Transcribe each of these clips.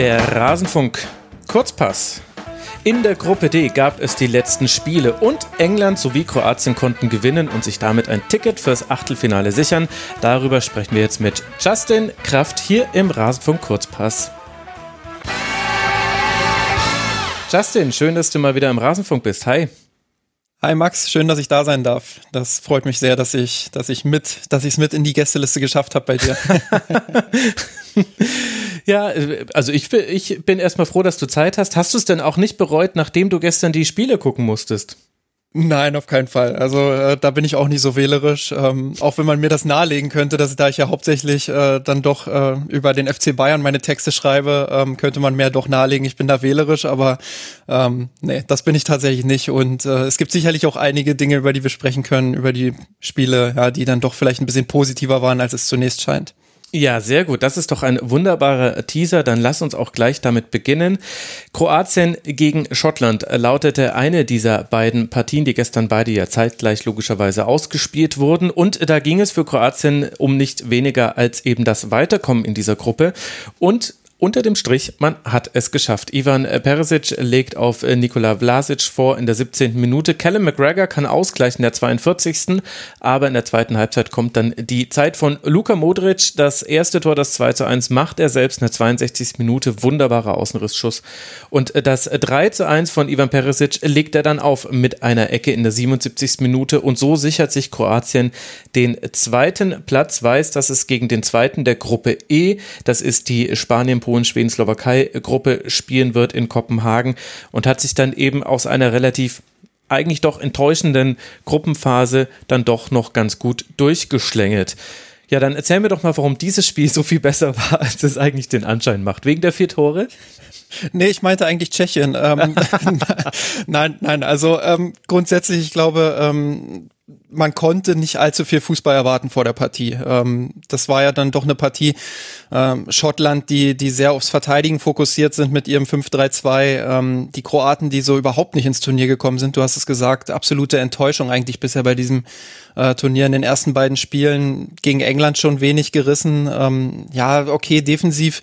Der Rasenfunk Kurzpass. In der Gruppe D gab es die letzten Spiele und England sowie Kroatien konnten gewinnen und sich damit ein Ticket fürs Achtelfinale sichern. Darüber sprechen wir jetzt mit Justin Kraft hier im Rasenfunk Kurzpass. Justin, schön, dass du mal wieder im Rasenfunk bist. Hi. Hi Max, schön, dass ich da sein darf. Das freut mich sehr, dass ich, dass ich mit, dass ich es mit in die Gästeliste geschafft habe bei dir. ja, also ich, ich bin erstmal froh, dass du Zeit hast. Hast du es denn auch nicht bereut, nachdem du gestern die Spiele gucken musstest? Nein, auf keinen Fall. Also äh, da bin ich auch nicht so wählerisch. Ähm, auch wenn man mir das nahelegen könnte, dass da ich ja hauptsächlich äh, dann doch äh, über den FC Bayern meine Texte schreibe, ähm, könnte man mir doch nahelegen, ich bin da wählerisch, aber ähm, nee, das bin ich tatsächlich nicht. Und äh, es gibt sicherlich auch einige Dinge, über die wir sprechen können, über die Spiele, ja, die dann doch vielleicht ein bisschen positiver waren, als es zunächst scheint. Ja, sehr gut. Das ist doch ein wunderbarer Teaser. Dann lass uns auch gleich damit beginnen. Kroatien gegen Schottland lautete eine dieser beiden Partien, die gestern beide ja zeitgleich logischerweise ausgespielt wurden. Und da ging es für Kroatien um nicht weniger als eben das Weiterkommen in dieser Gruppe. Und unter dem Strich, man hat es geschafft. Ivan Perisic legt auf äh, Nikola Vlasic vor in der 17. Minute. Callum McGregor kann ausgleichen in der 42. Aber in der zweiten Halbzeit kommt dann die Zeit von Luka Modric. Das erste Tor, das 2 zu 1, macht er selbst in der 62. Minute. Wunderbarer Außenrissschuss. Und äh, das 3 zu 1 von Ivan Perisic legt er dann auf mit einer Ecke in der 77. Minute. Und so sichert sich Kroatien den zweiten Platz, weiß, dass es gegen den zweiten der Gruppe E, das ist die Spanien- Polen, Schweden, Slowakei-Gruppe spielen wird in Kopenhagen und hat sich dann eben aus einer relativ eigentlich doch enttäuschenden Gruppenphase dann doch noch ganz gut durchgeschlängelt. Ja, dann erzähl mir doch mal, warum dieses Spiel so viel besser war, als es eigentlich den Anschein macht. Wegen der vier Tore? Nee, ich meinte eigentlich Tschechien. Ähm, nein, nein, also ähm, grundsätzlich, ich glaube, ähm, man konnte nicht allzu viel Fußball erwarten vor der Partie. Ähm, das war ja dann doch eine Partie ähm, Schottland, die, die sehr aufs Verteidigen fokussiert sind mit ihrem 5-3-2. Ähm, die Kroaten, die so überhaupt nicht ins Turnier gekommen sind. Du hast es gesagt, absolute Enttäuschung eigentlich bisher bei diesem äh, Turnier in den ersten beiden Spielen gegen England schon wenig gerissen. Ähm, ja, okay, defensiv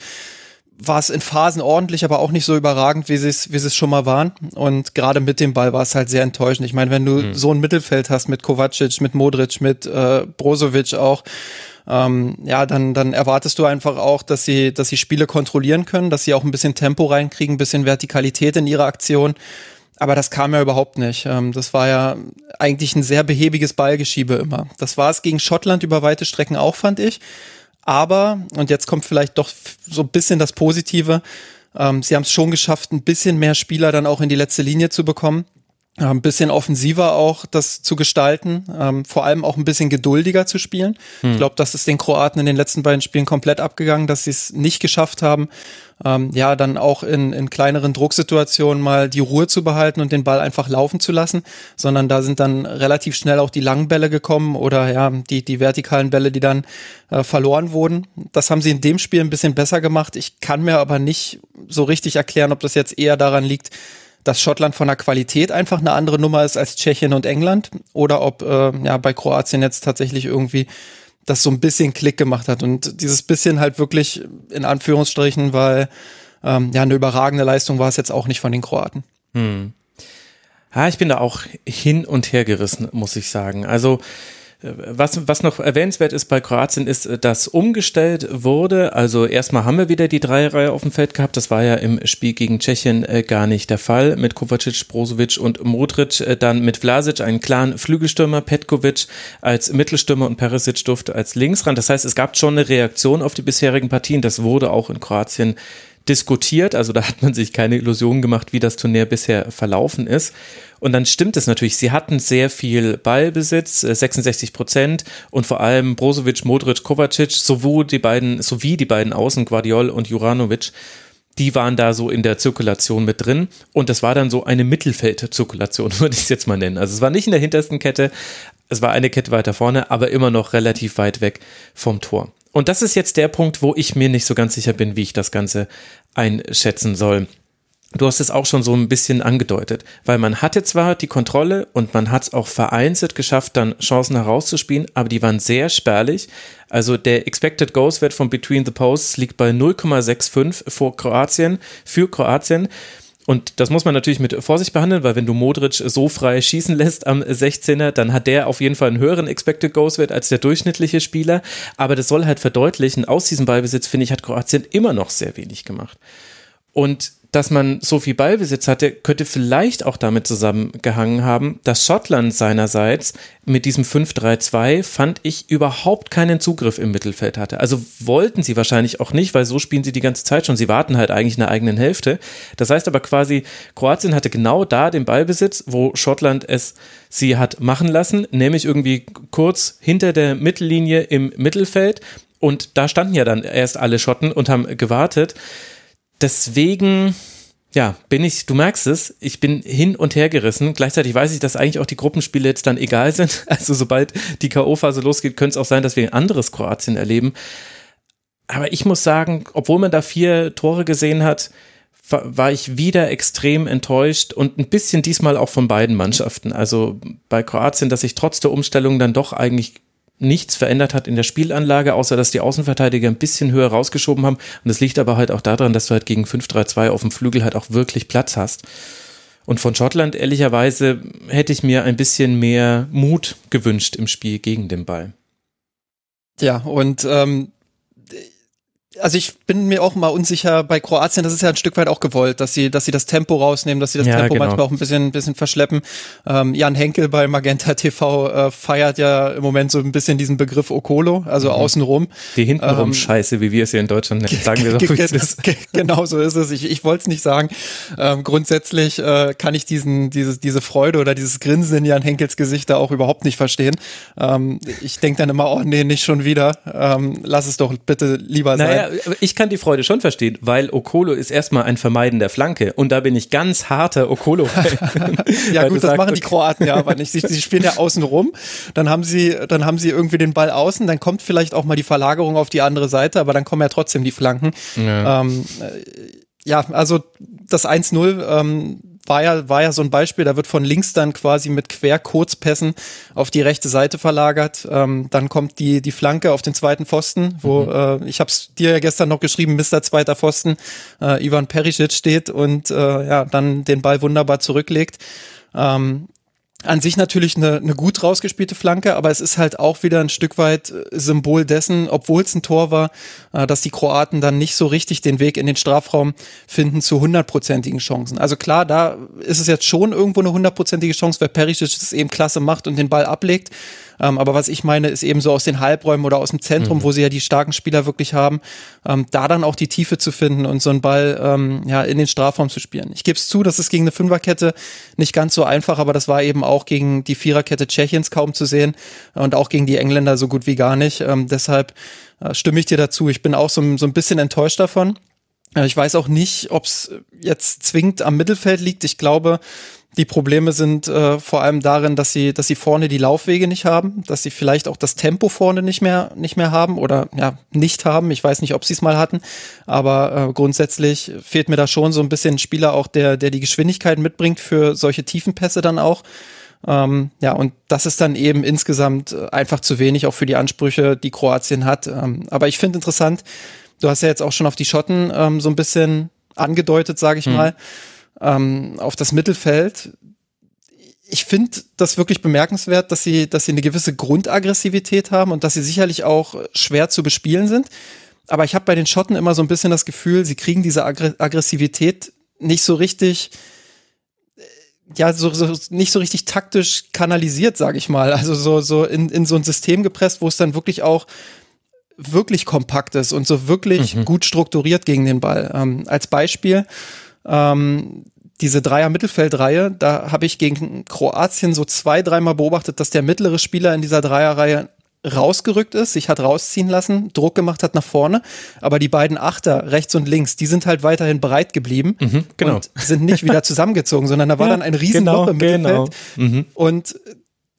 war es in Phasen ordentlich, aber auch nicht so überragend, wie sie es wie sie es schon mal waren. Und gerade mit dem Ball war es halt sehr enttäuschend. Ich meine, wenn du mhm. so ein Mittelfeld hast mit Kovacic, mit Modric, mit äh, Brozovic auch, ähm, ja, dann, dann erwartest du einfach auch, dass sie, dass sie Spiele kontrollieren können, dass sie auch ein bisschen Tempo reinkriegen, ein bisschen Vertikalität in ihre Aktion. Aber das kam ja überhaupt nicht. Ähm, das war ja eigentlich ein sehr behäbiges Ballgeschiebe immer. Das war es gegen Schottland über weite Strecken auch, fand ich. Aber, und jetzt kommt vielleicht doch so ein bisschen das Positive, ähm, sie haben es schon geschafft, ein bisschen mehr Spieler dann auch in die letzte Linie zu bekommen. Ein bisschen offensiver auch das zu gestalten, ähm, vor allem auch ein bisschen geduldiger zu spielen. Hm. Ich glaube, das ist den Kroaten in den letzten beiden Spielen komplett abgegangen, dass sie es nicht geschafft haben, ähm, ja, dann auch in, in kleineren Drucksituationen mal die Ruhe zu behalten und den Ball einfach laufen zu lassen, sondern da sind dann relativ schnell auch die langen Bälle gekommen oder ja, die, die vertikalen Bälle, die dann äh, verloren wurden. Das haben sie in dem Spiel ein bisschen besser gemacht. Ich kann mir aber nicht so richtig erklären, ob das jetzt eher daran liegt, dass Schottland von der Qualität einfach eine andere Nummer ist als Tschechien und England oder ob äh, ja bei Kroatien jetzt tatsächlich irgendwie das so ein bisschen Klick gemacht hat und dieses bisschen halt wirklich in Anführungsstrichen, weil ähm, ja eine überragende Leistung war es jetzt auch nicht von den Kroaten. Hm. Ja, ich bin da auch hin und her gerissen, muss ich sagen. Also was, was noch erwähnenswert ist bei Kroatien, ist, dass umgestellt wurde. Also erstmal haben wir wieder die Dreierreihe auf dem Feld gehabt. Das war ja im Spiel gegen Tschechien äh, gar nicht der Fall. Mit Kovacic, Brozovic und Modric. Äh, dann mit Vlasic einen klaren Flügelstürmer, Petkovic als Mittelstürmer und Perisic durfte als Linksrand. Das heißt, es gab schon eine Reaktion auf die bisherigen Partien. Das wurde auch in Kroatien diskutiert. Also da hat man sich keine Illusionen gemacht, wie das Turnier bisher verlaufen ist. Und dann stimmt es natürlich. Sie hatten sehr viel Ballbesitz, 66 äh, Prozent und vor allem Brozovic, Modric, Kovacic, sowohl die beiden, sowie die beiden Außen, Guardiol und Juranovic, die waren da so in der Zirkulation mit drin. Und das war dann so eine Mittelfeldzirkulation, würde ich es jetzt mal nennen. Also es war nicht in der hintersten Kette, es war eine Kette weiter vorne, aber immer noch relativ weit weg vom Tor. Und das ist jetzt der Punkt, wo ich mir nicht so ganz sicher bin, wie ich das Ganze einschätzen soll. Du hast es auch schon so ein bisschen angedeutet, weil man hatte zwar die Kontrolle und man hat es auch vereinzelt geschafft, dann Chancen herauszuspielen, aber die waren sehr spärlich. Also der Expected Goals Wert von Between the Posts liegt bei 0,65 vor Kroatien, für Kroatien. Und das muss man natürlich mit Vorsicht behandeln, weil wenn du Modric so frei schießen lässt am 16er, dann hat der auf jeden Fall einen höheren Expected Goals Wert als der durchschnittliche Spieler. Aber das soll halt verdeutlichen, aus diesem Ballbesitz, finde ich, hat Kroatien immer noch sehr wenig gemacht. Und dass man so viel Ballbesitz hatte, könnte vielleicht auch damit zusammengehangen haben, dass Schottland seinerseits mit diesem 5-3-2 fand ich überhaupt keinen Zugriff im Mittelfeld hatte. Also wollten sie wahrscheinlich auch nicht, weil so spielen sie die ganze Zeit schon. Sie warten halt eigentlich in der eigenen Hälfte. Das heißt aber quasi, Kroatien hatte genau da den Ballbesitz, wo Schottland es sie hat machen lassen, nämlich irgendwie kurz hinter der Mittellinie im Mittelfeld. Und da standen ja dann erst alle Schotten und haben gewartet deswegen, ja, bin ich, du merkst es, ich bin hin und her gerissen. Gleichzeitig weiß ich, dass eigentlich auch die Gruppenspiele jetzt dann egal sind. Also sobald die K.O.-Phase losgeht, könnte es auch sein, dass wir ein anderes Kroatien erleben. Aber ich muss sagen, obwohl man da vier Tore gesehen hat, war ich wieder extrem enttäuscht und ein bisschen diesmal auch von beiden Mannschaften. Also bei Kroatien, dass ich trotz der Umstellung dann doch eigentlich nichts verändert hat in der Spielanlage, außer dass die Außenverteidiger ein bisschen höher rausgeschoben haben. Und das liegt aber halt auch daran, dass du halt gegen 5-3-2 auf dem Flügel halt auch wirklich Platz hast. Und von Schottland, ehrlicherweise, hätte ich mir ein bisschen mehr Mut gewünscht im Spiel gegen den Ball. Ja, und ähm, also ich bin mir auch mal unsicher bei Kroatien, das ist ja ein Stück weit auch gewollt, dass sie, dass sie das Tempo rausnehmen, dass sie das ja, Tempo genau. manchmal auch ein bisschen, ein bisschen verschleppen. Ähm, Jan Henkel bei Magenta TV äh, feiert ja im Moment so ein bisschen diesen Begriff Okolo, also mhm. außenrum. Die hintenrum ähm, Scheiße, wie wir es hier in Deutschland nennen, sagen wir doch, ist. Genau so ist es. Ich, ich wollte es nicht sagen. Ähm, grundsätzlich äh, kann ich diesen, diese, diese Freude oder dieses Grinsen in Jan Henkels Gesicht da auch überhaupt nicht verstehen. Ähm, ich denke dann immer, oh nee, nicht schon wieder. Ähm, lass es doch bitte lieber sein. Naja, ich kann die Freude schon verstehen, weil Okolo ist erstmal ein Vermeiden der Flanke und da bin ich ganz harter Okolo-Fan. ja gut, das sagst, machen die Kroaten ja aber nicht. Sie, sie, spielen ja außen rum, dann haben sie, dann haben sie irgendwie den Ball außen, dann kommt vielleicht auch mal die Verlagerung auf die andere Seite, aber dann kommen ja trotzdem die Flanken. Ja, ähm, äh, ja also das 1-0 ähm, war ja, war ja so ein Beispiel, da wird von links dann quasi mit Quer-Kurzpässen auf die rechte Seite verlagert. Ähm, dann kommt die, die Flanke auf den zweiten Pfosten, wo mhm. äh, ich habe es dir ja gestern noch geschrieben, Mr. Zweiter Pfosten, äh, Ivan Perisic steht und äh, ja, dann den Ball wunderbar zurücklegt. Ähm, an sich natürlich eine, eine gut rausgespielte Flanke, aber es ist halt auch wieder ein Stück weit äh, Symbol dessen, obwohl es ein Tor war, äh, dass die Kroaten dann nicht so richtig den Weg in den Strafraum finden zu hundertprozentigen Chancen. Also klar, da ist es jetzt schon irgendwo eine hundertprozentige Chance, weil Perisic es eben klasse macht und den Ball ablegt. Ähm, aber was ich meine, ist eben so aus den Halbräumen oder aus dem Zentrum, mhm. wo sie ja die starken Spieler wirklich haben, ähm, da dann auch die Tiefe zu finden und so einen Ball ähm, ja, in den Strafraum zu spielen. Ich gebe es zu, das ist gegen eine Fünferkette nicht ganz so einfach, aber das war eben auch gegen die Viererkette Tschechiens kaum zu sehen und auch gegen die Engländer so gut wie gar nicht. Ähm, deshalb äh, stimme ich dir dazu. Ich bin auch so, so ein bisschen enttäuscht davon. Äh, ich weiß auch nicht, ob es jetzt zwingend am Mittelfeld liegt. Ich glaube, die Probleme sind äh, vor allem darin, dass sie, dass sie vorne die Laufwege nicht haben, dass sie vielleicht auch das Tempo vorne nicht mehr, nicht mehr haben oder ja, nicht haben. Ich weiß nicht, ob sie es mal hatten, aber äh, grundsätzlich fehlt mir da schon so ein bisschen ein Spieler auch, der, der die Geschwindigkeit mitbringt für solche Tiefenpässe dann auch. Ähm, ja, und das ist dann eben insgesamt einfach zu wenig, auch für die Ansprüche, die Kroatien hat. Ähm, aber ich finde interessant, du hast ja jetzt auch schon auf die Schotten ähm, so ein bisschen angedeutet, sage ich hm. mal ähm, auf das Mittelfeld. Ich finde das wirklich bemerkenswert, dass sie, dass sie eine gewisse Grundaggressivität haben und dass sie sicherlich auch schwer zu bespielen sind. Aber ich habe bei den Schotten immer so ein bisschen das Gefühl, sie kriegen diese Aggressivität nicht so richtig, äh, ja, so, so nicht so richtig taktisch kanalisiert, sage ich mal. Also so, so in, in so ein System gepresst, wo es dann wirklich auch wirklich kompakt ist und so wirklich mhm. gut strukturiert gegen den Ball. Ähm, als Beispiel, ähm, diese Dreier-Mittelfeldreihe, da habe ich gegen Kroatien so zwei, dreimal beobachtet, dass der mittlere Spieler in dieser Dreierreihe rausgerückt ist, sich hat rausziehen lassen, Druck gemacht hat nach vorne, aber die beiden Achter, rechts und links, die sind halt weiterhin breit geblieben mhm, genau. und sind nicht wieder zusammengezogen, sondern da war ja, dann ein Riesenloch genau, im Mittelfeld genau. mhm. und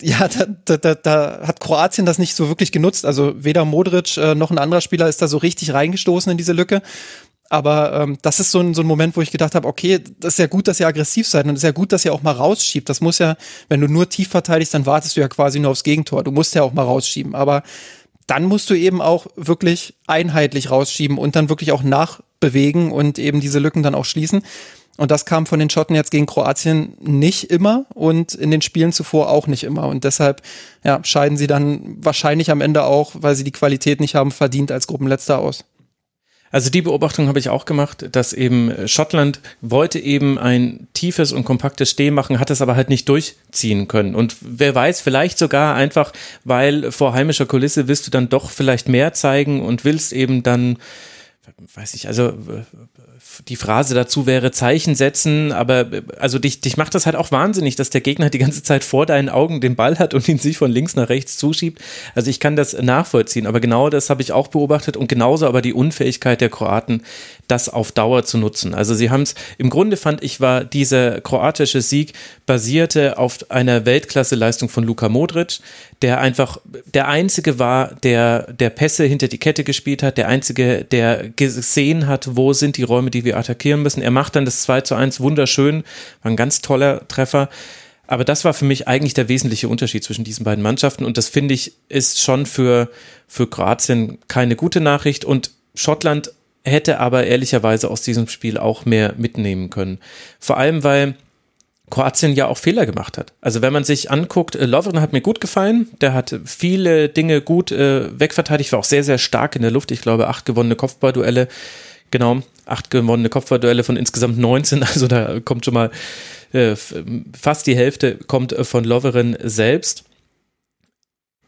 ja, da, da, da, da hat Kroatien das nicht so wirklich genutzt. Also weder Modric äh, noch ein anderer Spieler ist da so richtig reingestoßen in diese Lücke. Aber ähm, das ist so ein, so ein Moment, wo ich gedacht habe, okay, das ist ja gut, dass ihr aggressiv seid und es ist ja gut, dass ihr auch mal rausschiebt. Das muss ja, wenn du nur tief verteidigst, dann wartest du ja quasi nur aufs Gegentor. Du musst ja auch mal rausschieben. Aber dann musst du eben auch wirklich einheitlich rausschieben und dann wirklich auch nachbewegen und eben diese Lücken dann auch schließen. Und das kam von den Schotten jetzt gegen Kroatien nicht immer und in den Spielen zuvor auch nicht immer. Und deshalb ja, scheiden sie dann wahrscheinlich am Ende auch, weil sie die Qualität nicht haben, verdient als Gruppenletzter aus. Also die Beobachtung habe ich auch gemacht, dass eben Schottland wollte eben ein tiefes und kompaktes Stehen machen, hat es aber halt nicht durchziehen können. Und wer weiß, vielleicht sogar einfach, weil vor heimischer Kulisse willst du dann doch vielleicht mehr zeigen und willst eben dann, weiß ich, also die Phrase dazu wäre Zeichen setzen, aber also dich, dich macht das halt auch wahnsinnig, dass der Gegner die ganze Zeit vor deinen Augen den Ball hat und ihn sich von links nach rechts zuschiebt. Also ich kann das nachvollziehen, aber genau das habe ich auch beobachtet und genauso aber die Unfähigkeit der Kroaten, das auf Dauer zu nutzen. Also sie haben es, im Grunde fand ich, war dieser kroatische Sieg basierte auf einer Weltklasse-Leistung von Luka Modric, der einfach der Einzige war, der, der Pässe hinter die Kette gespielt hat, der Einzige, der gesehen hat, wo sind die Räume, die wir attackieren müssen. Er macht dann das 2 zu 1 wunderschön, war ein ganz toller Treffer. Aber das war für mich eigentlich der wesentliche Unterschied zwischen diesen beiden Mannschaften. Und das finde ich ist schon für, für Kroatien keine gute Nachricht. Und Schottland hätte aber ehrlicherweise aus diesem Spiel auch mehr mitnehmen können. Vor allem, weil Kroatien ja auch Fehler gemacht hat. Also wenn man sich anguckt, äh, Lovren hat mir gut gefallen, der hat viele Dinge gut äh, wegverteidigt, war auch sehr, sehr stark in der Luft. Ich glaube, acht gewonnene Kopfballduelle, genau, acht gewonnene Kopfballduelle von insgesamt 19, also da kommt schon mal äh, fast die Hälfte kommt äh, von Loveren selbst.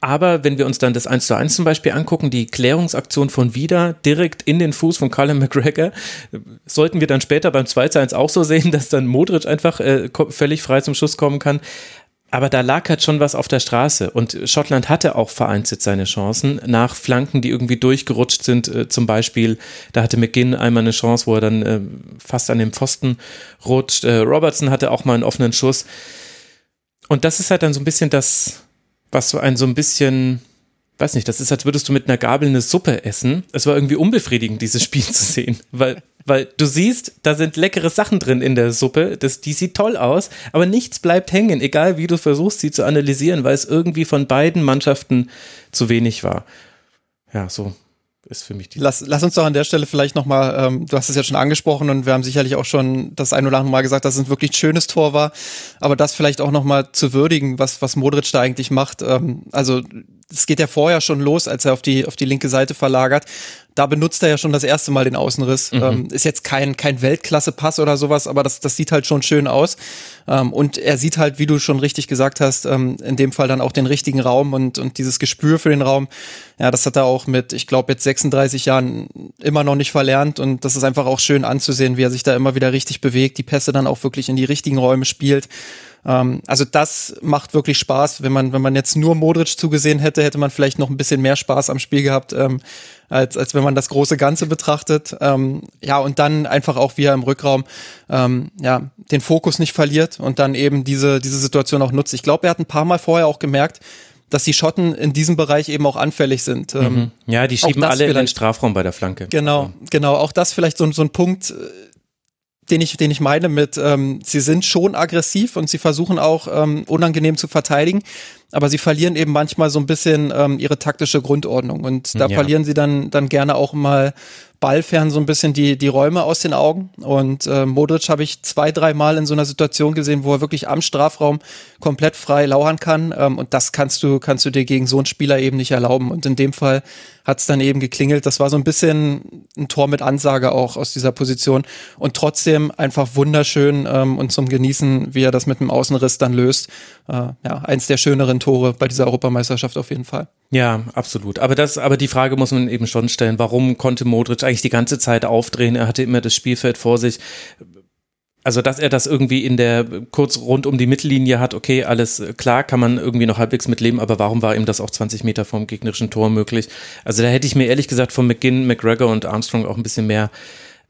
Aber wenn wir uns dann das 1 zu 1 zum Beispiel angucken, die Klärungsaktion von Wieder direkt in den Fuß von Colin McGregor, sollten wir dann später beim 2 zu 1 auch so sehen, dass dann Modric einfach äh, völlig frei zum Schuss kommen kann. Aber da lag halt schon was auf der Straße und Schottland hatte auch vereinzelt seine Chancen nach Flanken, die irgendwie durchgerutscht sind. Äh, zum Beispiel, da hatte McGinn einmal eine Chance, wo er dann äh, fast an den Pfosten rutscht. Äh, Robertson hatte auch mal einen offenen Schuss. Und das ist halt dann so ein bisschen das, was so ein so ein bisschen, weiß nicht, das ist, als würdest du mit einer Gabel eine Suppe essen. Es war irgendwie unbefriedigend, dieses Spiel zu sehen, weil, weil du siehst, da sind leckere Sachen drin in der Suppe, das, die sieht toll aus, aber nichts bleibt hängen, egal wie du versuchst, sie zu analysieren, weil es irgendwie von beiden Mannschaften zu wenig war. Ja, so ist für mich die. Lass, lass uns doch an der Stelle vielleicht nochmal, ähm, du hast es ja schon angesprochen und wir haben sicherlich auch schon das ein oder andere Mal gesagt, dass es ein wirklich schönes Tor war, aber das vielleicht auch nochmal zu würdigen, was, was Modric da eigentlich macht. Ähm, also es geht ja vorher schon los, als er auf die, auf die linke Seite verlagert da benutzt er ja schon das erste Mal den Außenriss. Mhm. Ähm, ist jetzt kein, kein Weltklasse-Pass oder sowas, aber das, das sieht halt schon schön aus. Ähm, und er sieht halt, wie du schon richtig gesagt hast, ähm, in dem Fall dann auch den richtigen Raum und, und dieses Gespür für den Raum. Ja, das hat er auch mit, ich glaube, jetzt 36 Jahren immer noch nicht verlernt. Und das ist einfach auch schön anzusehen, wie er sich da immer wieder richtig bewegt, die Pässe dann auch wirklich in die richtigen Räume spielt. Ähm, also das macht wirklich Spaß. Wenn man, wenn man jetzt nur Modric zugesehen hätte, hätte man vielleicht noch ein bisschen mehr Spaß am Spiel gehabt, ähm, als, als wenn man das große Ganze betrachtet. Ähm, ja, und dann einfach auch, wie er im Rückraum ähm, ja, den Fokus nicht verliert und dann eben diese, diese Situation auch nutzt. Ich glaube, er hat ein paar Mal vorher auch gemerkt, dass die Schotten in diesem Bereich eben auch anfällig sind. Ähm, mhm. Ja, die schieben alle in den Strafraum bei der Flanke. Genau, genau. Auch das vielleicht so, so ein Punkt, den ich, den ich meine mit, ähm, sie sind schon aggressiv und sie versuchen auch ähm, unangenehm zu verteidigen, aber sie verlieren eben manchmal so ein bisschen ähm, ihre taktische Grundordnung und da ja. verlieren sie dann, dann gerne auch mal ballfern so ein bisschen die, die Räume aus den Augen. Und äh, Modric habe ich zwei, drei Mal in so einer Situation gesehen, wo er wirklich am Strafraum komplett frei lauern kann. Ähm, und das kannst du, kannst du dir gegen so einen Spieler eben nicht erlauben. Und in dem Fall hat es dann eben geklingelt. Das war so ein bisschen ein Tor mit Ansage auch aus dieser Position. Und trotzdem einfach wunderschön ähm, und zum Genießen, wie er das mit dem Außenriss dann löst. Äh, ja, eins der schöneren Tore bei dieser Europameisterschaft auf jeden Fall. Ja, absolut. Aber das, aber die Frage muss man eben schon stellen. Warum konnte Modric eigentlich die ganze Zeit aufdrehen? Er hatte immer das Spielfeld vor sich. Also, dass er das irgendwie in der, kurz rund um die Mittellinie hat, okay, alles klar, kann man irgendwie noch halbwegs mitleben, aber warum war ihm das auch 20 Meter vom gegnerischen Tor möglich? Also, da hätte ich mir ehrlich gesagt von McGinn, McGregor und Armstrong auch ein bisschen mehr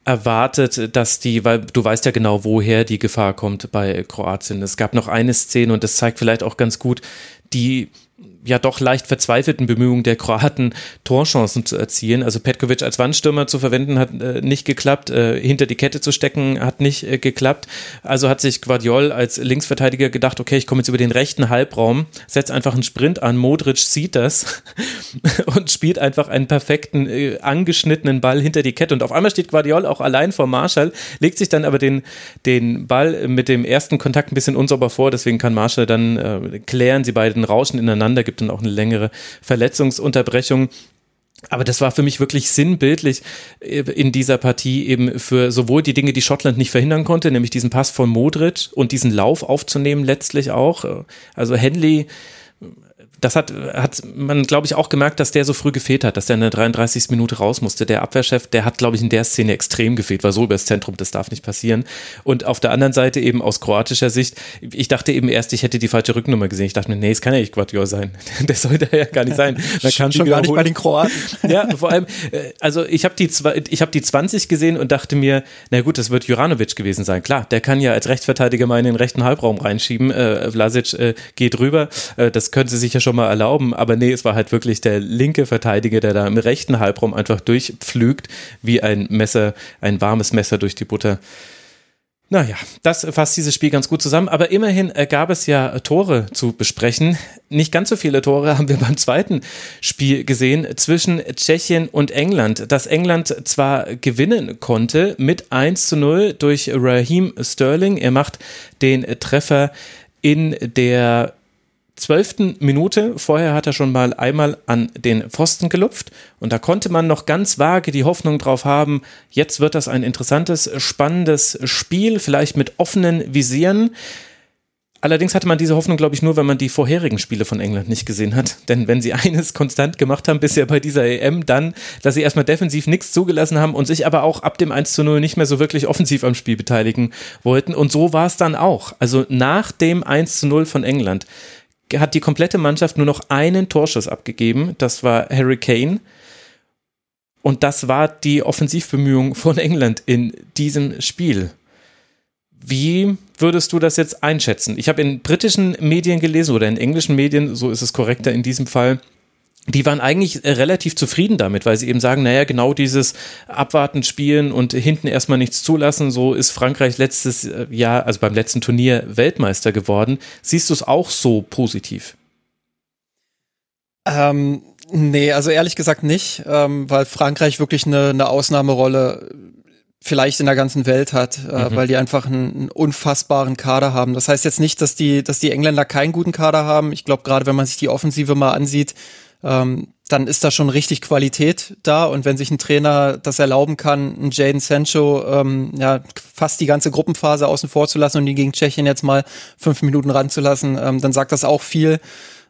erwartet, dass die, weil du weißt ja genau, woher die Gefahr kommt bei Kroatien. Es gab noch eine Szene und das zeigt vielleicht auch ganz gut die ja doch leicht verzweifelten Bemühungen der Kroaten, Torchancen zu erzielen. Also Petkovic als Wandstürmer zu verwenden hat äh, nicht geklappt, äh, hinter die Kette zu stecken hat nicht äh, geklappt. Also hat sich Guardiol als Linksverteidiger gedacht, okay, ich komme jetzt über den rechten Halbraum, setze einfach einen Sprint an, Modric sieht das und spielt einfach einen perfekten, angeschnittenen Ball hinter die Kette. Und auf einmal steht Guardiol auch allein vor Marshall, legt sich dann aber den, den Ball mit dem ersten Kontakt ein bisschen unsauber vor, deswegen kann Marshall dann klären, sie beiden rauschen ineinander, gibt dann auch eine längere Verletzungsunterbrechung. Aber das war für mich wirklich sinnbildlich äh, in dieser Partie eben für sowohl die Dinge, die Schottland nicht verhindern konnte, nämlich diesen Pass von Modric und diesen Lauf aufzunehmen letztlich auch. Also Henley das hat, hat man, glaube ich, auch gemerkt, dass der so früh gefehlt hat, dass der in der 33. Minute raus musste. Der Abwehrchef, der hat, glaube ich, in der Szene extrem gefehlt, war so übers Zentrum, das darf nicht passieren. Und auf der anderen Seite eben aus kroatischer Sicht, ich dachte eben erst, ich hätte die falsche Rücknummer gesehen. Ich dachte mir, nee, es kann ja nicht Guardiola sein. Der sollte ja gar nicht sein. Man kann schon gar nicht bei den Kroaten. Ja, vor allem, äh, also ich habe die, ich hab die 20 gesehen und dachte mir, na gut, das wird Juranovic gewesen sein. Klar, der kann ja als Rechtsverteidiger mal in den rechten Halbraum reinschieben. Äh, Vlasic äh, geht rüber. Das könnte sich ja schon mal erlauben, aber nee, es war halt wirklich der linke Verteidiger, der da im rechten Halbraum einfach durchpflügt, wie ein Messer, ein warmes Messer durch die Butter. Naja, das fasst dieses Spiel ganz gut zusammen. Aber immerhin äh, gab es ja Tore zu besprechen. Nicht ganz so viele Tore haben wir beim zweiten Spiel gesehen zwischen Tschechien und England. Dass England zwar gewinnen konnte mit 1 zu 0 durch Raheem Sterling. Er macht den Treffer in der zwölften Minute. Vorher hat er schon mal einmal an den Pfosten gelupft und da konnte man noch ganz vage die Hoffnung drauf haben, jetzt wird das ein interessantes, spannendes Spiel, vielleicht mit offenen Visieren. Allerdings hatte man diese Hoffnung, glaube ich, nur, wenn man die vorherigen Spiele von England nicht gesehen hat. Denn wenn sie eines konstant gemacht haben bisher bei dieser EM, dann, dass sie erstmal defensiv nichts zugelassen haben und sich aber auch ab dem 1 zu 0 nicht mehr so wirklich offensiv am Spiel beteiligen wollten. Und so war es dann auch. Also nach dem 1 zu 0 von England hat die komplette Mannschaft nur noch einen Torschuss abgegeben. Das war Harry Kane. Und das war die Offensivbemühung von England in diesem Spiel. Wie würdest du das jetzt einschätzen? Ich habe in britischen Medien gelesen oder in englischen Medien, so ist es korrekter in diesem Fall, die waren eigentlich äh, relativ zufrieden damit, weil sie eben sagen, naja, genau dieses Abwarten, Spielen und hinten erstmal nichts zulassen, so ist Frankreich letztes äh, Jahr, also beim letzten Turnier Weltmeister geworden. Siehst du es auch so positiv? Ähm, nee, also ehrlich gesagt nicht, ähm, weil Frankreich wirklich eine, eine Ausnahmerolle vielleicht in der ganzen Welt hat, äh, mhm. weil die einfach einen, einen, unfassbaren Kader haben. Das heißt jetzt nicht, dass die, dass die Engländer keinen guten Kader haben. Ich glaube, gerade wenn man sich die Offensive mal ansieht, ähm, dann ist da schon richtig Qualität da. Und wenn sich ein Trainer das erlauben kann, einen Jaden Sancho ähm, ja, fast die ganze Gruppenphase außen vor zu lassen und die gegen Tschechien jetzt mal fünf Minuten ranzulassen, ähm, dann sagt das auch viel.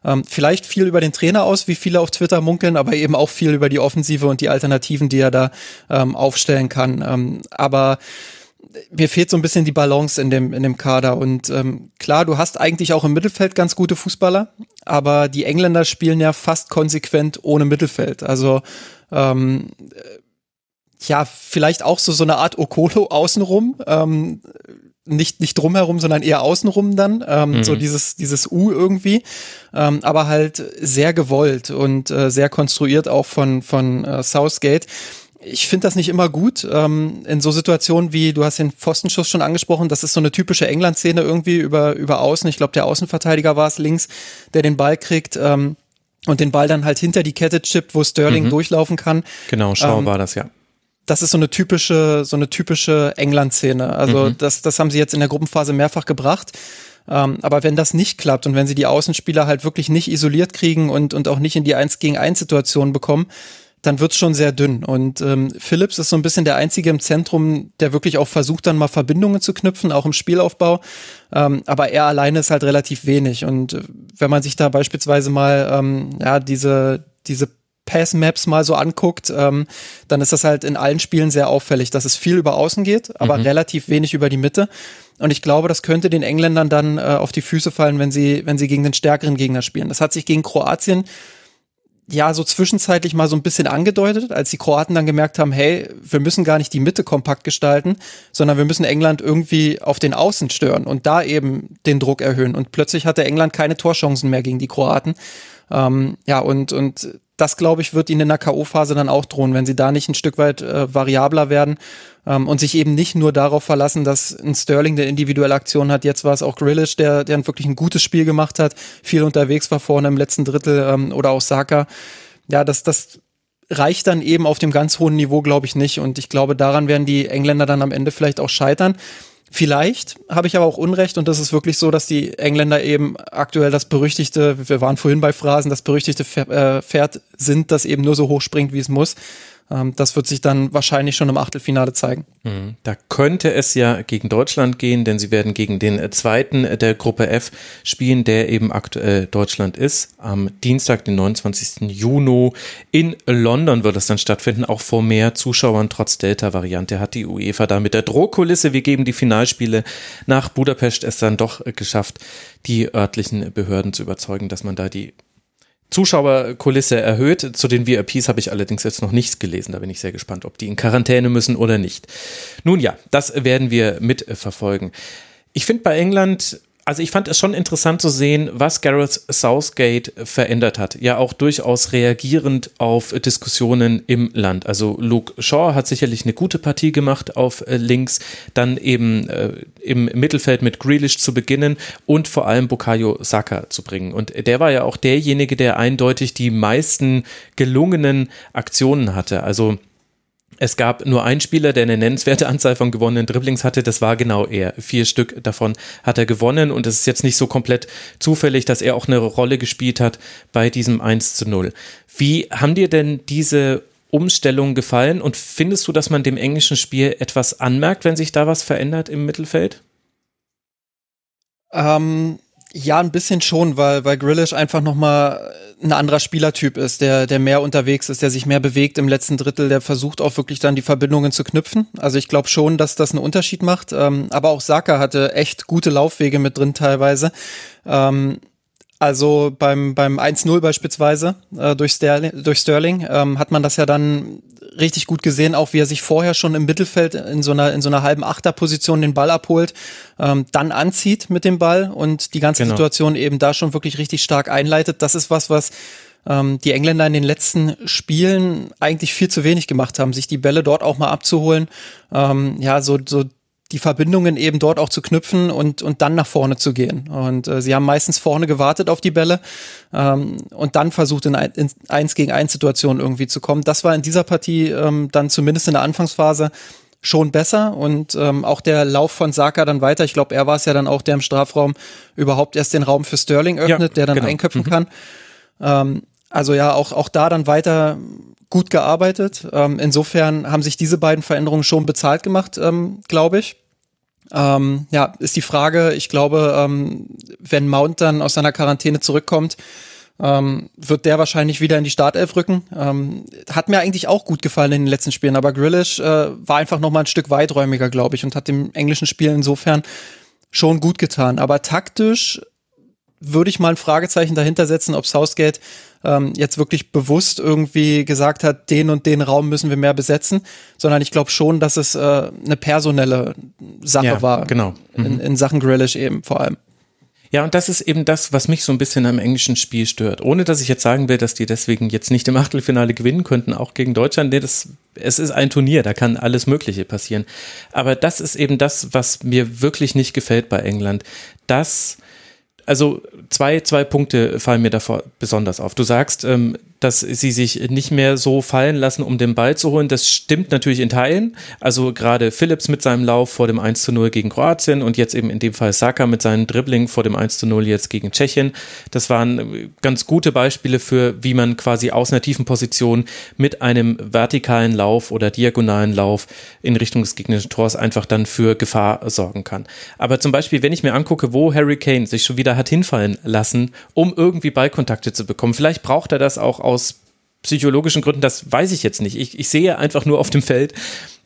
Ähm, vielleicht viel über den Trainer aus, wie viele auf Twitter munkeln, aber eben auch viel über die Offensive und die Alternativen, die er da ähm, aufstellen kann. Ähm, aber mir fehlt so ein bisschen die Balance in dem, in dem Kader. Und ähm, klar, du hast eigentlich auch im Mittelfeld ganz gute Fußballer, aber die Engländer spielen ja fast konsequent ohne Mittelfeld. Also ähm, ja, vielleicht auch so, so eine Art Okolo außenrum. Ähm, nicht, nicht drumherum, sondern eher außenrum dann. Ähm, mhm. So dieses, dieses U irgendwie. Ähm, aber halt sehr gewollt und äh, sehr konstruiert auch von, von äh, Southgate ich finde das nicht immer gut. Ähm, in so Situationen wie, du hast den Pfostenschuss schon angesprochen, das ist so eine typische England-Szene irgendwie über, über Außen. Ich glaube, der Außenverteidiger war es links, der den Ball kriegt ähm, und den Ball dann halt hinter die Kette chippt, wo Sterling mhm. durchlaufen kann. Genau, Schau ähm, war das, ja. Das ist so eine typische, so eine typische England-Szene. Also mhm. das, das haben sie jetzt in der Gruppenphase mehrfach gebracht. Ähm, aber wenn das nicht klappt und wenn sie die Außenspieler halt wirklich nicht isoliert kriegen und, und auch nicht in die 1 gegen 1 Situation bekommen, dann wird's schon sehr dünn. Und ähm, Phillips ist so ein bisschen der Einzige im Zentrum, der wirklich auch versucht, dann mal Verbindungen zu knüpfen, auch im Spielaufbau. Ähm, aber er alleine ist halt relativ wenig. Und äh, wenn man sich da beispielsweise mal ähm, ja diese diese Pass-Maps mal so anguckt, ähm, dann ist das halt in allen Spielen sehr auffällig, dass es viel über Außen geht, aber mhm. relativ wenig über die Mitte. Und ich glaube, das könnte den Engländern dann äh, auf die Füße fallen, wenn sie, wenn sie gegen den stärkeren Gegner spielen. Das hat sich gegen Kroatien ja so zwischenzeitlich mal so ein bisschen angedeutet, als die Kroaten dann gemerkt haben, hey, wir müssen gar nicht die Mitte kompakt gestalten, sondern wir müssen England irgendwie auf den Außen stören und da eben den Druck erhöhen. Und plötzlich hatte England keine Torchancen mehr gegen die Kroaten. Ähm, ja, und, und das, glaube ich, wird ihnen in der K.O.-Phase dann auch drohen, wenn sie da nicht ein Stück weit äh, variabler werden ähm, und sich eben nicht nur darauf verlassen, dass ein Sterling der individuelle Aktion hat. Jetzt war es auch Grillish, der, der wirklich ein gutes Spiel gemacht hat, viel unterwegs war vorne im letzten Drittel ähm, oder auch Saka. Ja, das, das reicht dann eben auf dem ganz hohen Niveau, glaube ich, nicht. Und ich glaube, daran werden die Engländer dann am Ende vielleicht auch scheitern. Vielleicht habe ich aber auch Unrecht und das ist wirklich so, dass die Engländer eben aktuell das berüchtigte, wir waren vorhin bei Phrasen, das berüchtigte äh, Pferd sind, das eben nur so hoch springt, wie es muss. Ähm, das wird sich dann wahrscheinlich schon im Achtelfinale zeigen. Mhm. Da könnte es ja gegen Deutschland gehen, denn sie werden gegen den zweiten der Gruppe F spielen, der eben aktuell Deutschland ist. Am Dienstag, den 29. Juni in London wird es dann stattfinden, auch vor mehr Zuschauern trotz Delta-Variante hat die UEFA da mit der Drohkulisse, wir geben die Finalspiele nach Budapest es dann doch geschafft, die örtlichen Behörden zu überzeugen, dass man da die Zuschauerkulisse erhöht. Zu den VIPs habe ich allerdings jetzt noch nichts gelesen. Da bin ich sehr gespannt, ob die in Quarantäne müssen oder nicht. Nun ja, das werden wir mitverfolgen. Ich finde bei England also ich fand es schon interessant zu sehen, was Gareth Southgate verändert hat. Ja, auch durchaus reagierend auf Diskussionen im Land. Also Luke Shaw hat sicherlich eine gute Partie gemacht auf äh, links, dann eben äh, im Mittelfeld mit Grealish zu beginnen und vor allem Bukayo Saka zu bringen. Und der war ja auch derjenige, der eindeutig die meisten gelungenen Aktionen hatte. Also es gab nur einen Spieler, der eine nennenswerte Anzahl von gewonnenen Dribblings hatte. Das war genau er. Vier Stück davon hat er gewonnen und es ist jetzt nicht so komplett zufällig, dass er auch eine Rolle gespielt hat bei diesem 1 zu 0. Wie haben dir denn diese Umstellung gefallen und findest du, dass man dem englischen Spiel etwas anmerkt, wenn sich da was verändert im Mittelfeld? Ähm, ja, ein bisschen schon, weil, weil Grillish einfach nochmal ein anderer Spielertyp ist, der, der mehr unterwegs ist, der sich mehr bewegt im letzten Drittel, der versucht auch wirklich dann die Verbindungen zu knüpfen. Also ich glaube schon, dass das einen Unterschied macht. Ähm, aber auch Saka hatte echt gute Laufwege mit drin teilweise. Ähm, also beim, beim 1-0 beispielsweise äh, durch Sterling, durch Sterling ähm, hat man das ja dann richtig gut gesehen, auch wie er sich vorher schon im Mittelfeld in so einer, in so einer halben Achterposition den Ball abholt, ähm, dann anzieht mit dem Ball und die ganze genau. Situation eben da schon wirklich richtig stark einleitet. Das ist was, was ähm, die Engländer in den letzten Spielen eigentlich viel zu wenig gemacht haben, sich die Bälle dort auch mal abzuholen. Ähm, ja, so, so die Verbindungen eben dort auch zu knüpfen und, und dann nach vorne zu gehen. Und äh, sie haben meistens vorne gewartet auf die Bälle ähm, und dann versucht, in, ein, in eins gegen eins Situationen irgendwie zu kommen. Das war in dieser Partie ähm, dann zumindest in der Anfangsphase schon besser und ähm, auch der Lauf von Saka dann weiter. Ich glaube, er war es ja dann auch, der im Strafraum überhaupt erst den Raum für Sterling öffnet, ja, der dann genau. einköpfen mhm. kann. Ähm, also ja, auch, auch da dann weiter gut gearbeitet. Ähm, insofern haben sich diese beiden Veränderungen schon bezahlt gemacht, ähm, glaube ich. Ähm, ja, ist die Frage, ich glaube, ähm, wenn Mount dann aus seiner Quarantäne zurückkommt, ähm, wird der wahrscheinlich wieder in die Startelf rücken. Ähm, hat mir eigentlich auch gut gefallen in den letzten Spielen, aber Grillish äh, war einfach noch mal ein Stück weiträumiger, glaube ich, und hat dem englischen Spiel insofern schon gut getan. Aber taktisch würde ich mal ein Fragezeichen dahinter setzen, ob Southgate ähm, jetzt wirklich bewusst irgendwie gesagt hat, den und den Raum müssen wir mehr besetzen, sondern ich glaube schon, dass es äh, eine personelle Sache ja, war. Genau. Mhm. In, in Sachen Grillish eben vor allem. Ja, und das ist eben das, was mich so ein bisschen am englischen Spiel stört. Ohne dass ich jetzt sagen will, dass die deswegen jetzt nicht im Achtelfinale gewinnen könnten, auch gegen Deutschland. Nee, das, es ist ein Turnier, da kann alles Mögliche passieren. Aber das ist eben das, was mir wirklich nicht gefällt bei England. Dass also zwei, zwei Punkte fallen mir davor besonders auf. Du sagst, ähm, dass sie sich nicht mehr so fallen lassen, um den Ball zu holen. Das stimmt natürlich in Teilen. Also gerade Phillips mit seinem Lauf vor dem 1 zu 0 gegen Kroatien und jetzt eben in dem Fall Saka mit seinem Dribbling vor dem 1 zu 0 jetzt gegen Tschechien. Das waren ganz gute Beispiele für, wie man quasi aus einer tiefen Position mit einem vertikalen Lauf oder diagonalen Lauf in Richtung des gegnerischen Tors einfach dann für Gefahr sorgen kann. Aber zum Beispiel, wenn ich mir angucke, wo Harry Kane sich schon wieder hat hinfallen lassen, um irgendwie Ballkontakte zu bekommen, vielleicht braucht er das auch aus psychologischen Gründen, das weiß ich jetzt nicht. Ich, ich sehe einfach nur auf dem Feld,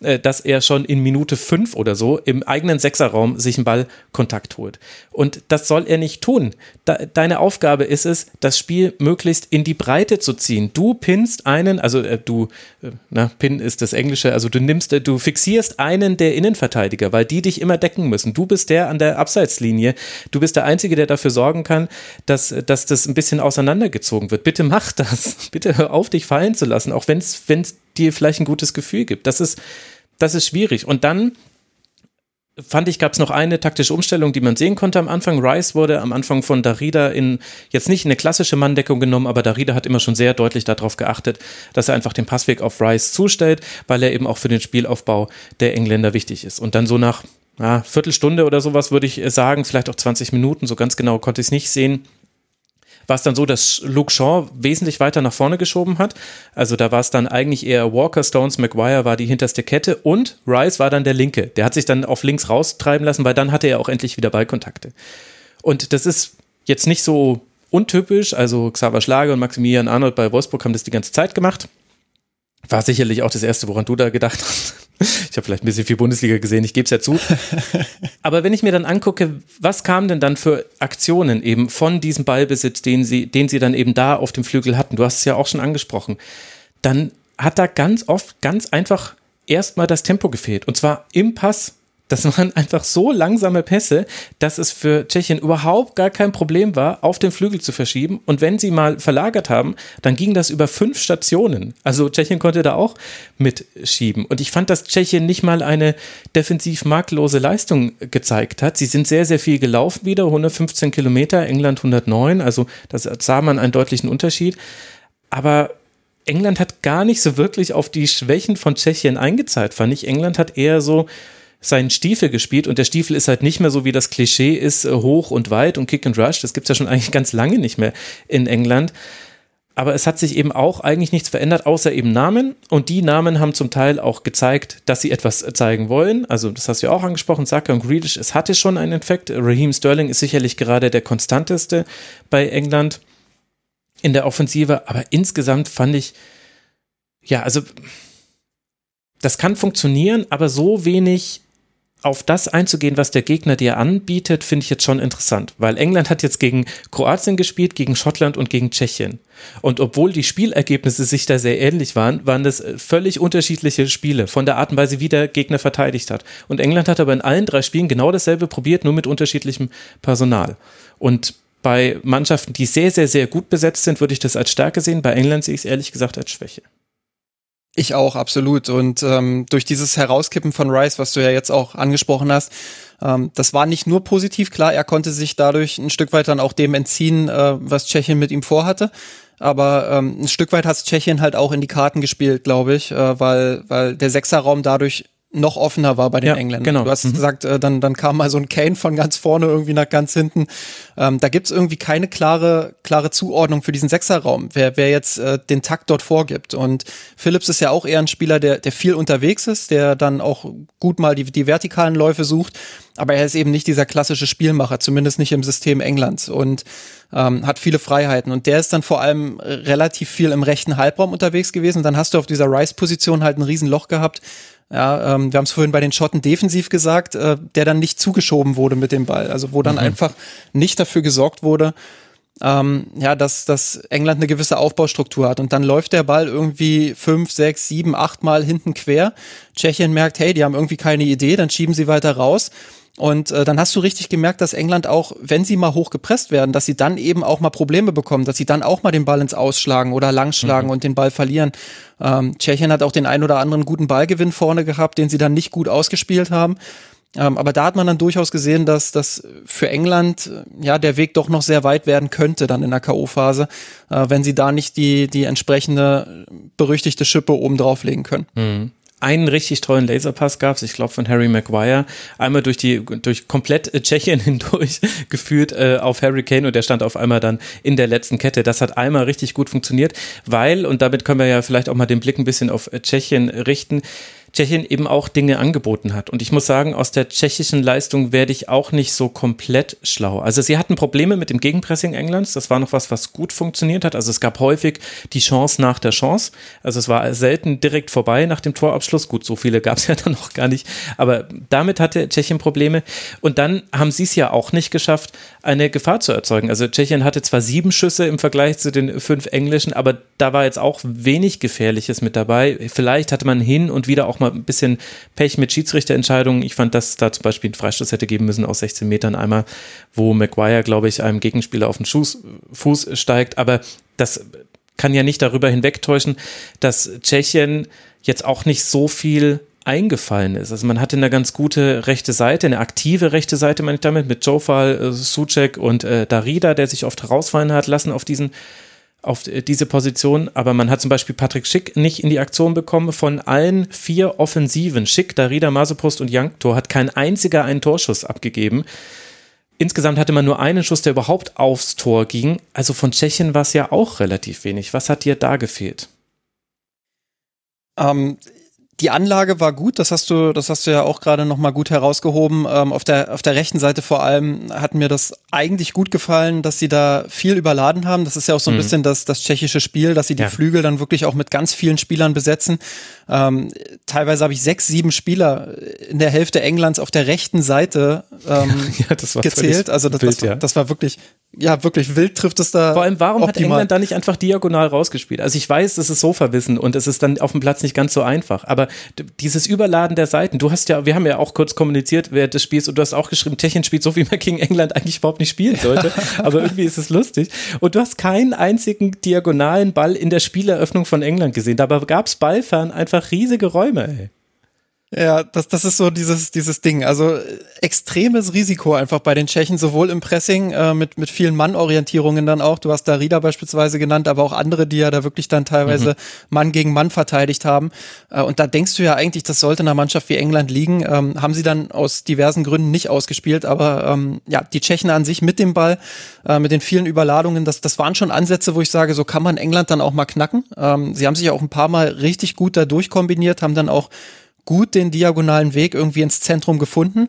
dass er schon in Minute fünf oder so im eigenen Sechserraum sich einen Ballkontakt holt. Und das soll er nicht tun. Deine Aufgabe ist es, das Spiel möglichst in die Breite zu ziehen. Du pinnst einen, also äh, du, äh, na, Pin ist das Englische, also du nimmst, äh, du fixierst einen der Innenverteidiger, weil die dich immer decken müssen. Du bist der an der Abseitslinie. Du bist der Einzige, der dafür sorgen kann, dass, dass das ein bisschen auseinandergezogen wird. Bitte mach das. Bitte hör auf, dich fallen zu lassen, auch wenn es dir vielleicht ein gutes Gefühl gibt. Das ist, das ist schwierig. Und dann fand ich, gab es noch eine taktische Umstellung, die man sehen konnte am Anfang. Rice wurde am Anfang von Darida in, jetzt nicht in eine klassische Manndeckung genommen, aber Darida hat immer schon sehr deutlich darauf geachtet, dass er einfach den Passweg auf Rice zustellt, weil er eben auch für den Spielaufbau der Engländer wichtig ist. Und dann so nach ja, Viertelstunde oder sowas würde ich sagen, vielleicht auch 20 Minuten, so ganz genau konnte ich es nicht sehen, war es dann so, dass Luke Shaw wesentlich weiter nach vorne geschoben hat. Also da war es dann eigentlich eher Walker, Stones, McGuire war die hinterste Kette und Rice war dann der Linke. Der hat sich dann auf links raustreiben lassen, weil dann hatte er auch endlich wieder Ballkontakte. Und das ist jetzt nicht so untypisch. Also Xaver Schlage und Maximilian Arnold bei Wolfsburg haben das die ganze Zeit gemacht. War sicherlich auch das Erste, woran du da gedacht hast. Ich habe vielleicht ein bisschen viel Bundesliga gesehen, ich gebe es ja zu. Aber wenn ich mir dann angucke, was kamen denn dann für Aktionen eben von diesem Ballbesitz, den sie, den sie dann eben da auf dem Flügel hatten, du hast es ja auch schon angesprochen, dann hat da ganz oft ganz einfach erstmal das Tempo gefehlt. Und zwar im Pass. Das waren einfach so langsame Pässe, dass es für Tschechien überhaupt gar kein Problem war, auf den Flügel zu verschieben. Und wenn sie mal verlagert haben, dann ging das über fünf Stationen. Also Tschechien konnte da auch mitschieben. Und ich fand, dass Tschechien nicht mal eine defensiv marklose Leistung gezeigt hat. Sie sind sehr, sehr viel gelaufen wieder, 115 Kilometer, England 109. Also da sah man einen deutlichen Unterschied. Aber England hat gar nicht so wirklich auf die Schwächen von Tschechien eingezahlt, fand ich. England hat eher so seinen Stiefel gespielt und der Stiefel ist halt nicht mehr so wie das Klischee ist, äh, hoch und weit und Kick and Rush. Das gibt es ja schon eigentlich ganz lange nicht mehr in England. Aber es hat sich eben auch eigentlich nichts verändert, außer eben Namen. Und die Namen haben zum Teil auch gezeigt, dass sie etwas zeigen wollen. Also, das hast du ja auch angesprochen, Saka und Grealish, es hatte schon einen Effekt. Raheem Sterling ist sicherlich gerade der konstanteste bei England in der Offensive. Aber insgesamt fand ich, ja, also, das kann funktionieren, aber so wenig auf das einzugehen, was der Gegner dir anbietet, finde ich jetzt schon interessant, weil England hat jetzt gegen Kroatien gespielt, gegen Schottland und gegen Tschechien. Und obwohl die Spielergebnisse sich da sehr ähnlich waren, waren das äh, völlig unterschiedliche Spiele von der Art und Weise, wie der Gegner verteidigt hat. Und England hat aber in allen drei Spielen genau dasselbe probiert, nur mit unterschiedlichem Personal. Und bei Mannschaften, die sehr, sehr, sehr gut besetzt sind, würde ich das als Stärke sehen. Bei England sehe ich es ehrlich gesagt als Schwäche. Ich auch, absolut. Und ähm, durch dieses Herauskippen von Rice, was du ja jetzt auch angesprochen hast, ähm, das war nicht nur positiv. Klar, er konnte sich dadurch ein Stück weit dann auch dem entziehen, äh, was Tschechien mit ihm vorhatte. Aber ähm, ein Stück weit hat Tschechien halt auch in die Karten gespielt, glaube ich, äh, weil, weil der Sechserraum dadurch noch offener war bei den ja, Engländern. Genau. Du hast mhm. gesagt, äh, dann, dann kam mal so ein Kane von ganz vorne irgendwie nach ganz hinten. Ähm, da gibt's irgendwie keine klare, klare Zuordnung für diesen Sechserraum, wer, wer jetzt äh, den Takt dort vorgibt. Und Phillips ist ja auch eher ein Spieler, der, der viel unterwegs ist, der dann auch gut mal die, die vertikalen Läufe sucht. Aber er ist eben nicht dieser klassische Spielmacher, zumindest nicht im System Englands und ähm, hat viele Freiheiten. Und der ist dann vor allem relativ viel im rechten Halbraum unterwegs gewesen. Und dann hast du auf dieser Rice-Position halt ein Riesenloch gehabt, ja, ähm, wir haben es vorhin bei den Schotten defensiv gesagt, äh, der dann nicht zugeschoben wurde mit dem Ball. Also wo dann mhm. einfach nicht dafür gesorgt wurde, ähm, ja, dass, dass England eine gewisse Aufbaustruktur hat. Und dann läuft der Ball irgendwie fünf, sechs, sieben, acht Mal hinten quer. Tschechien merkt, hey, die haben irgendwie keine Idee, dann schieben sie weiter raus. Und äh, dann hast du richtig gemerkt, dass England auch, wenn sie mal hoch gepresst werden, dass sie dann eben auch mal Probleme bekommen, dass sie dann auch mal den Ball ins Ausschlagen oder langschlagen mhm. und den Ball verlieren. Ähm, Tschechien hat auch den ein oder anderen guten Ballgewinn vorne gehabt, den sie dann nicht gut ausgespielt haben. Ähm, aber da hat man dann durchaus gesehen, dass das für England äh, ja der Weg doch noch sehr weit werden könnte dann in der K.O.-Phase, äh, wenn sie da nicht die, die entsprechende berüchtigte Schippe oben drauflegen können. Mhm einen richtig tollen Laserpass gab es, ich glaube von Harry Maguire, einmal durch die durch komplett Tschechien hindurch geführt äh, auf Harry Kane und der stand auf einmal dann in der letzten Kette. Das hat einmal richtig gut funktioniert, weil und damit können wir ja vielleicht auch mal den Blick ein bisschen auf Tschechien richten Tschechien eben auch Dinge angeboten hat. Und ich muss sagen, aus der tschechischen Leistung werde ich auch nicht so komplett schlau. Also sie hatten Probleme mit dem Gegenpressing Englands. Das war noch was, was gut funktioniert hat. Also es gab häufig die Chance nach der Chance. Also es war selten direkt vorbei nach dem Torabschluss. Gut, so viele gab es ja dann noch gar nicht. Aber damit hatte Tschechien Probleme. Und dann haben sie es ja auch nicht geschafft, eine Gefahr zu erzeugen. Also Tschechien hatte zwar sieben Schüsse im Vergleich zu den fünf englischen, aber da war jetzt auch wenig Gefährliches mit dabei. Vielleicht hatte man hin und wieder auch mal ein bisschen Pech mit Schiedsrichterentscheidungen. Ich fand, dass da zum Beispiel ein Freistoß hätte geben müssen aus 16 Metern einmal, wo Maguire, glaube ich, einem Gegenspieler auf den Schuss, Fuß steigt. Aber das kann ja nicht darüber hinwegtäuschen, dass Tschechien jetzt auch nicht so viel eingefallen ist. Also man hatte eine ganz gute rechte Seite, eine aktive rechte Seite, meine ich damit, mit Jofal, äh, Suchek und äh, Darida, der sich oft herausfallen hat lassen auf diesen auf diese Position, aber man hat zum Beispiel Patrick Schick nicht in die Aktion bekommen. Von allen vier Offensiven, Schick, Darida, Masopost und Jankto, hat kein einziger einen Torschuss abgegeben. Insgesamt hatte man nur einen Schuss, der überhaupt aufs Tor ging. Also von Tschechien war es ja auch relativ wenig. Was hat dir da gefehlt? Ähm, die Anlage war gut, das hast du, das hast du ja auch gerade noch mal gut herausgehoben. Ähm, auf der auf der rechten Seite vor allem hat mir das eigentlich gut gefallen, dass sie da viel überladen haben. Das ist ja auch so ein mhm. bisschen das das tschechische Spiel, dass sie die ja. Flügel dann wirklich auch mit ganz vielen Spielern besetzen. Ähm, teilweise habe ich sechs, sieben Spieler in der Hälfte Englands auf der rechten Seite ähm, ja, gezählt. Also das, wild, das, ja. das war wirklich ja, wirklich wild trifft es da. Vor allem, warum optimal. hat England da nicht einfach diagonal rausgespielt? Also ich weiß, das ist Sofawissen und es ist dann auf dem Platz nicht ganz so einfach. Aber dieses Überladen der Seiten, du hast ja, wir haben ja auch kurz kommuniziert während des Spiels und du hast auch geschrieben, Tschechien spielt so, wie man gegen England eigentlich überhaupt nicht spielen sollte. aber irgendwie ist es lustig. Und du hast keinen einzigen diagonalen Ball in der Spieleröffnung von England gesehen. Dabei gab es ballfern einfach riesige Räume, ey. Ja, das, das ist so dieses, dieses Ding. Also extremes Risiko einfach bei den Tschechen, sowohl im Pressing äh, mit, mit vielen Mannorientierungen dann auch. Du hast da Rieder beispielsweise genannt, aber auch andere, die ja da wirklich dann teilweise mhm. Mann gegen Mann verteidigt haben. Äh, und da denkst du ja eigentlich, das sollte einer Mannschaft wie England liegen. Ähm, haben sie dann aus diversen Gründen nicht ausgespielt. Aber ähm, ja, die Tschechen an sich mit dem Ball, äh, mit den vielen Überladungen, das, das waren schon Ansätze, wo ich sage, so kann man England dann auch mal knacken. Ähm, sie haben sich auch ein paar Mal richtig gut da durchkombiniert, haben dann auch gut den diagonalen Weg irgendwie ins Zentrum gefunden.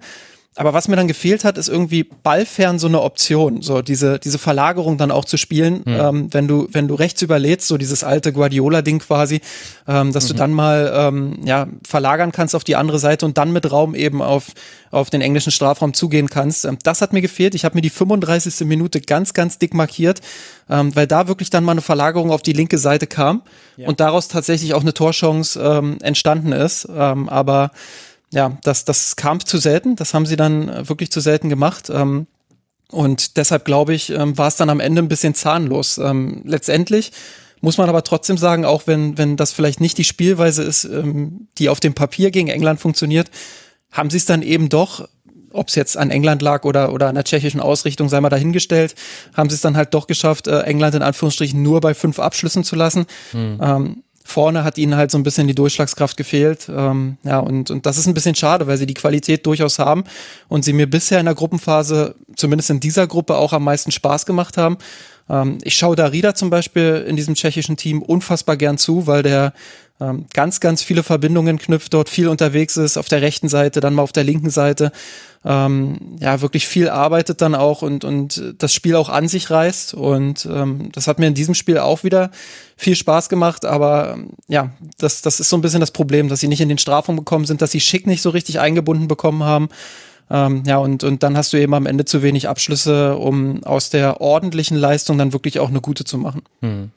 Aber was mir dann gefehlt hat, ist irgendwie ballfern so eine Option, so diese, diese Verlagerung dann auch zu spielen, mhm. ähm, wenn du, wenn du rechts überlädst, so dieses alte Guardiola-Ding quasi, ähm, dass mhm. du dann mal ähm, ja, verlagern kannst auf die andere Seite und dann mit Raum eben auf, auf den englischen Strafraum zugehen kannst. Ähm, das hat mir gefehlt. Ich habe mir die 35. Minute ganz, ganz dick markiert, ähm, weil da wirklich dann mal eine Verlagerung auf die linke Seite kam ja. und daraus tatsächlich auch eine Torchance ähm, entstanden ist. Ähm, aber ja, das, das kam zu selten. Das haben sie dann äh, wirklich zu selten gemacht. Ähm, und deshalb glaube ich, ähm, war es dann am Ende ein bisschen zahnlos. Ähm, letztendlich muss man aber trotzdem sagen, auch wenn, wenn das vielleicht nicht die Spielweise ist, ähm, die auf dem Papier gegen England funktioniert, haben sie es dann eben doch, ob es jetzt an England lag oder, oder an der tschechischen Ausrichtung, sei mal dahingestellt, haben sie es dann halt doch geschafft, äh, England in Anführungsstrichen nur bei fünf Abschlüssen zu lassen. Hm. Ähm, vorne hat ihnen halt so ein bisschen die Durchschlagskraft gefehlt. Ähm, ja, und, und das ist ein bisschen schade, weil sie die Qualität durchaus haben und sie mir bisher in der Gruppenphase, zumindest in dieser Gruppe, auch am meisten Spaß gemacht haben. Ähm, ich schaue Darida zum Beispiel in diesem tschechischen Team unfassbar gern zu, weil der ähm, ganz, ganz viele Verbindungen knüpft, dort viel unterwegs ist, auf der rechten Seite, dann mal auf der linken Seite ähm, ja wirklich viel arbeitet dann auch und, und das Spiel auch an sich reißt. Und ähm, das hat mir in diesem Spiel auch wieder viel Spaß gemacht, aber ja, das, das ist so ein bisschen das Problem, dass sie nicht in den Strafraum gekommen sind, dass sie Schick nicht so richtig eingebunden bekommen haben. Ähm, ja, und, und dann hast du eben am Ende zu wenig Abschlüsse, um aus der ordentlichen Leistung dann wirklich auch eine gute zu machen. Hm.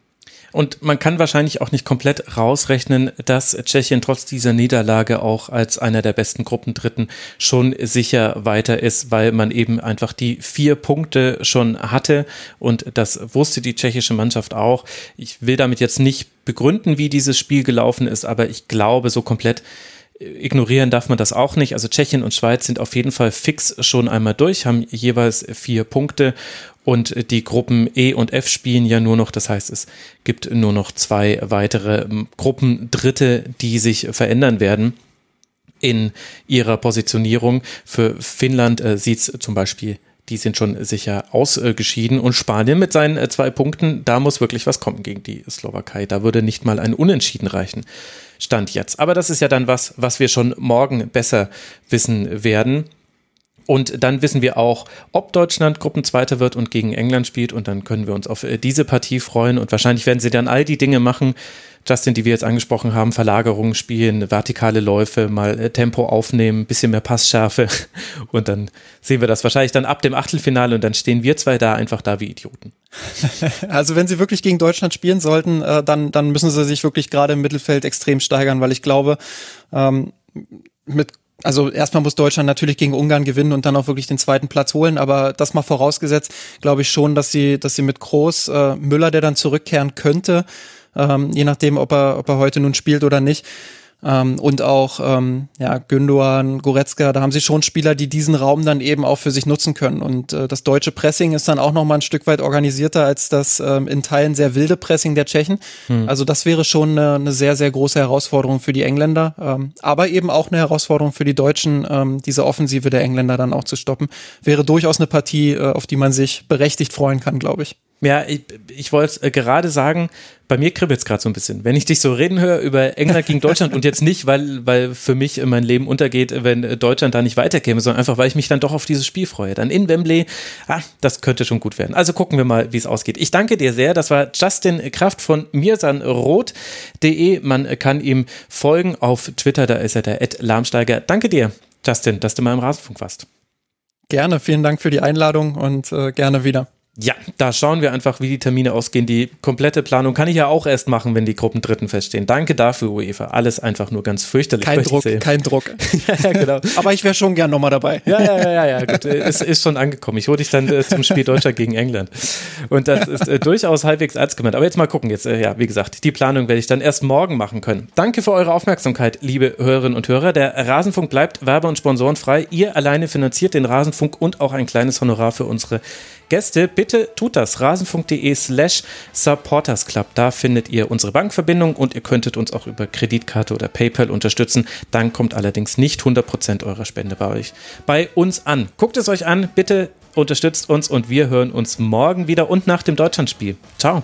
Und man kann wahrscheinlich auch nicht komplett rausrechnen, dass Tschechien trotz dieser Niederlage auch als einer der besten Gruppendritten schon sicher weiter ist, weil man eben einfach die vier Punkte schon hatte und das wusste die tschechische Mannschaft auch. Ich will damit jetzt nicht begründen, wie dieses Spiel gelaufen ist, aber ich glaube, so komplett ignorieren darf man das auch nicht. Also Tschechien und Schweiz sind auf jeden Fall fix schon einmal durch, haben jeweils vier Punkte und die Gruppen E und F spielen ja nur noch. Das heißt, es gibt nur noch zwei weitere Gruppen Dritte, die sich verändern werden in ihrer Positionierung. Für Finnland äh, sieht es zum Beispiel die sind schon sicher ausgeschieden. Und Spanien mit seinen äh, zwei Punkten, da muss wirklich was kommen gegen die Slowakei. Da würde nicht mal ein Unentschieden reichen. Stand jetzt. Aber das ist ja dann was, was wir schon morgen besser wissen werden. Und dann wissen wir auch, ob Deutschland Gruppenzweiter wird und gegen England spielt. Und dann können wir uns auf äh, diese Partie freuen. Und wahrscheinlich werden sie dann all die Dinge machen, Justin, die wir jetzt angesprochen haben, Verlagerungen spielen, vertikale Läufe, mal äh, Tempo aufnehmen, bisschen mehr Passschärfe. Und dann sehen wir das wahrscheinlich dann ab dem Achtelfinale und dann stehen wir zwei da einfach da wie Idioten. Also wenn sie wirklich gegen Deutschland spielen sollten, äh, dann, dann müssen sie sich wirklich gerade im Mittelfeld extrem steigern, weil ich glaube, ähm, mit also erstmal muss Deutschland natürlich gegen Ungarn gewinnen und dann auch wirklich den zweiten Platz holen, aber das mal vorausgesetzt, glaube ich schon, dass sie, dass sie mit Groß, äh, Müller, der dann zurückkehren könnte, ähm, je nachdem, ob er, ob er heute nun spielt oder nicht, ähm, und auch ähm, ja, Gündogan, Goretzka, da haben sie schon Spieler, die diesen Raum dann eben auch für sich nutzen können. Und äh, das deutsche Pressing ist dann auch noch mal ein Stück weit organisierter als das ähm, in Teilen sehr wilde Pressing der Tschechen. Hm. Also das wäre schon eine, eine, sehr, sehr große Herausforderung für die Engländer, ähm, aber eben auch eine Herausforderung für die Deutschen, ähm, diese Offensive der Engländer dann auch zu stoppen. Wäre durchaus eine Partie, äh, auf die man sich berechtigt freuen kann, glaube ich. Ja, ich, ich wollte äh, gerade sagen, bei mir kribbelt es gerade so ein bisschen. Wenn ich dich so reden höre über England gegen Deutschland und jetzt nicht, weil, weil für mich mein Leben untergeht, wenn Deutschland da nicht weiterkäme, sondern einfach, weil ich mich dann doch auf dieses Spiel freue. Dann in Wembley, ah, das könnte schon gut werden. Also gucken wir mal, wie es ausgeht. Ich danke dir sehr. Das war Justin Kraft von mirsanrot.de. Man kann ihm folgen auf Twitter, da ist er der Ed Lahmsteiger. Danke dir, Justin, dass du mal im Rasenfunk warst. Gerne, vielen Dank für die Einladung und äh, gerne wieder. Ja, da schauen wir einfach, wie die Termine ausgehen. Die komplette Planung kann ich ja auch erst machen, wenn die Gruppen Dritten feststehen. Danke dafür, UEFA. Alles einfach nur ganz fürchterlich. Kein Druck, kein Druck. ja, genau. Aber ich wäre schon gern nochmal dabei. ja, ja, ja, ja, ja, gut. Es ist schon angekommen. Ich hole dich dann äh, zum Spiel Deutschland gegen England. Und das ist äh, durchaus halbwegs ernst gemeint. Aber jetzt mal gucken. Jetzt, äh, ja, wie gesagt, die Planung werde ich dann erst morgen machen können. Danke für eure Aufmerksamkeit, liebe Hörerinnen und Hörer. Der Rasenfunk bleibt werbe- und sponsorenfrei. Ihr alleine finanziert den Rasenfunk und auch ein kleines Honorar für unsere Gäste, bitte tut das. Rasenfunk.de slash supportersclub. Da findet ihr unsere Bankverbindung und ihr könntet uns auch über Kreditkarte oder PayPal unterstützen. Dann kommt allerdings nicht 100% eurer Spende bei euch bei uns an. Guckt es euch an, bitte unterstützt uns und wir hören uns morgen wieder und nach dem Deutschlandspiel. Ciao.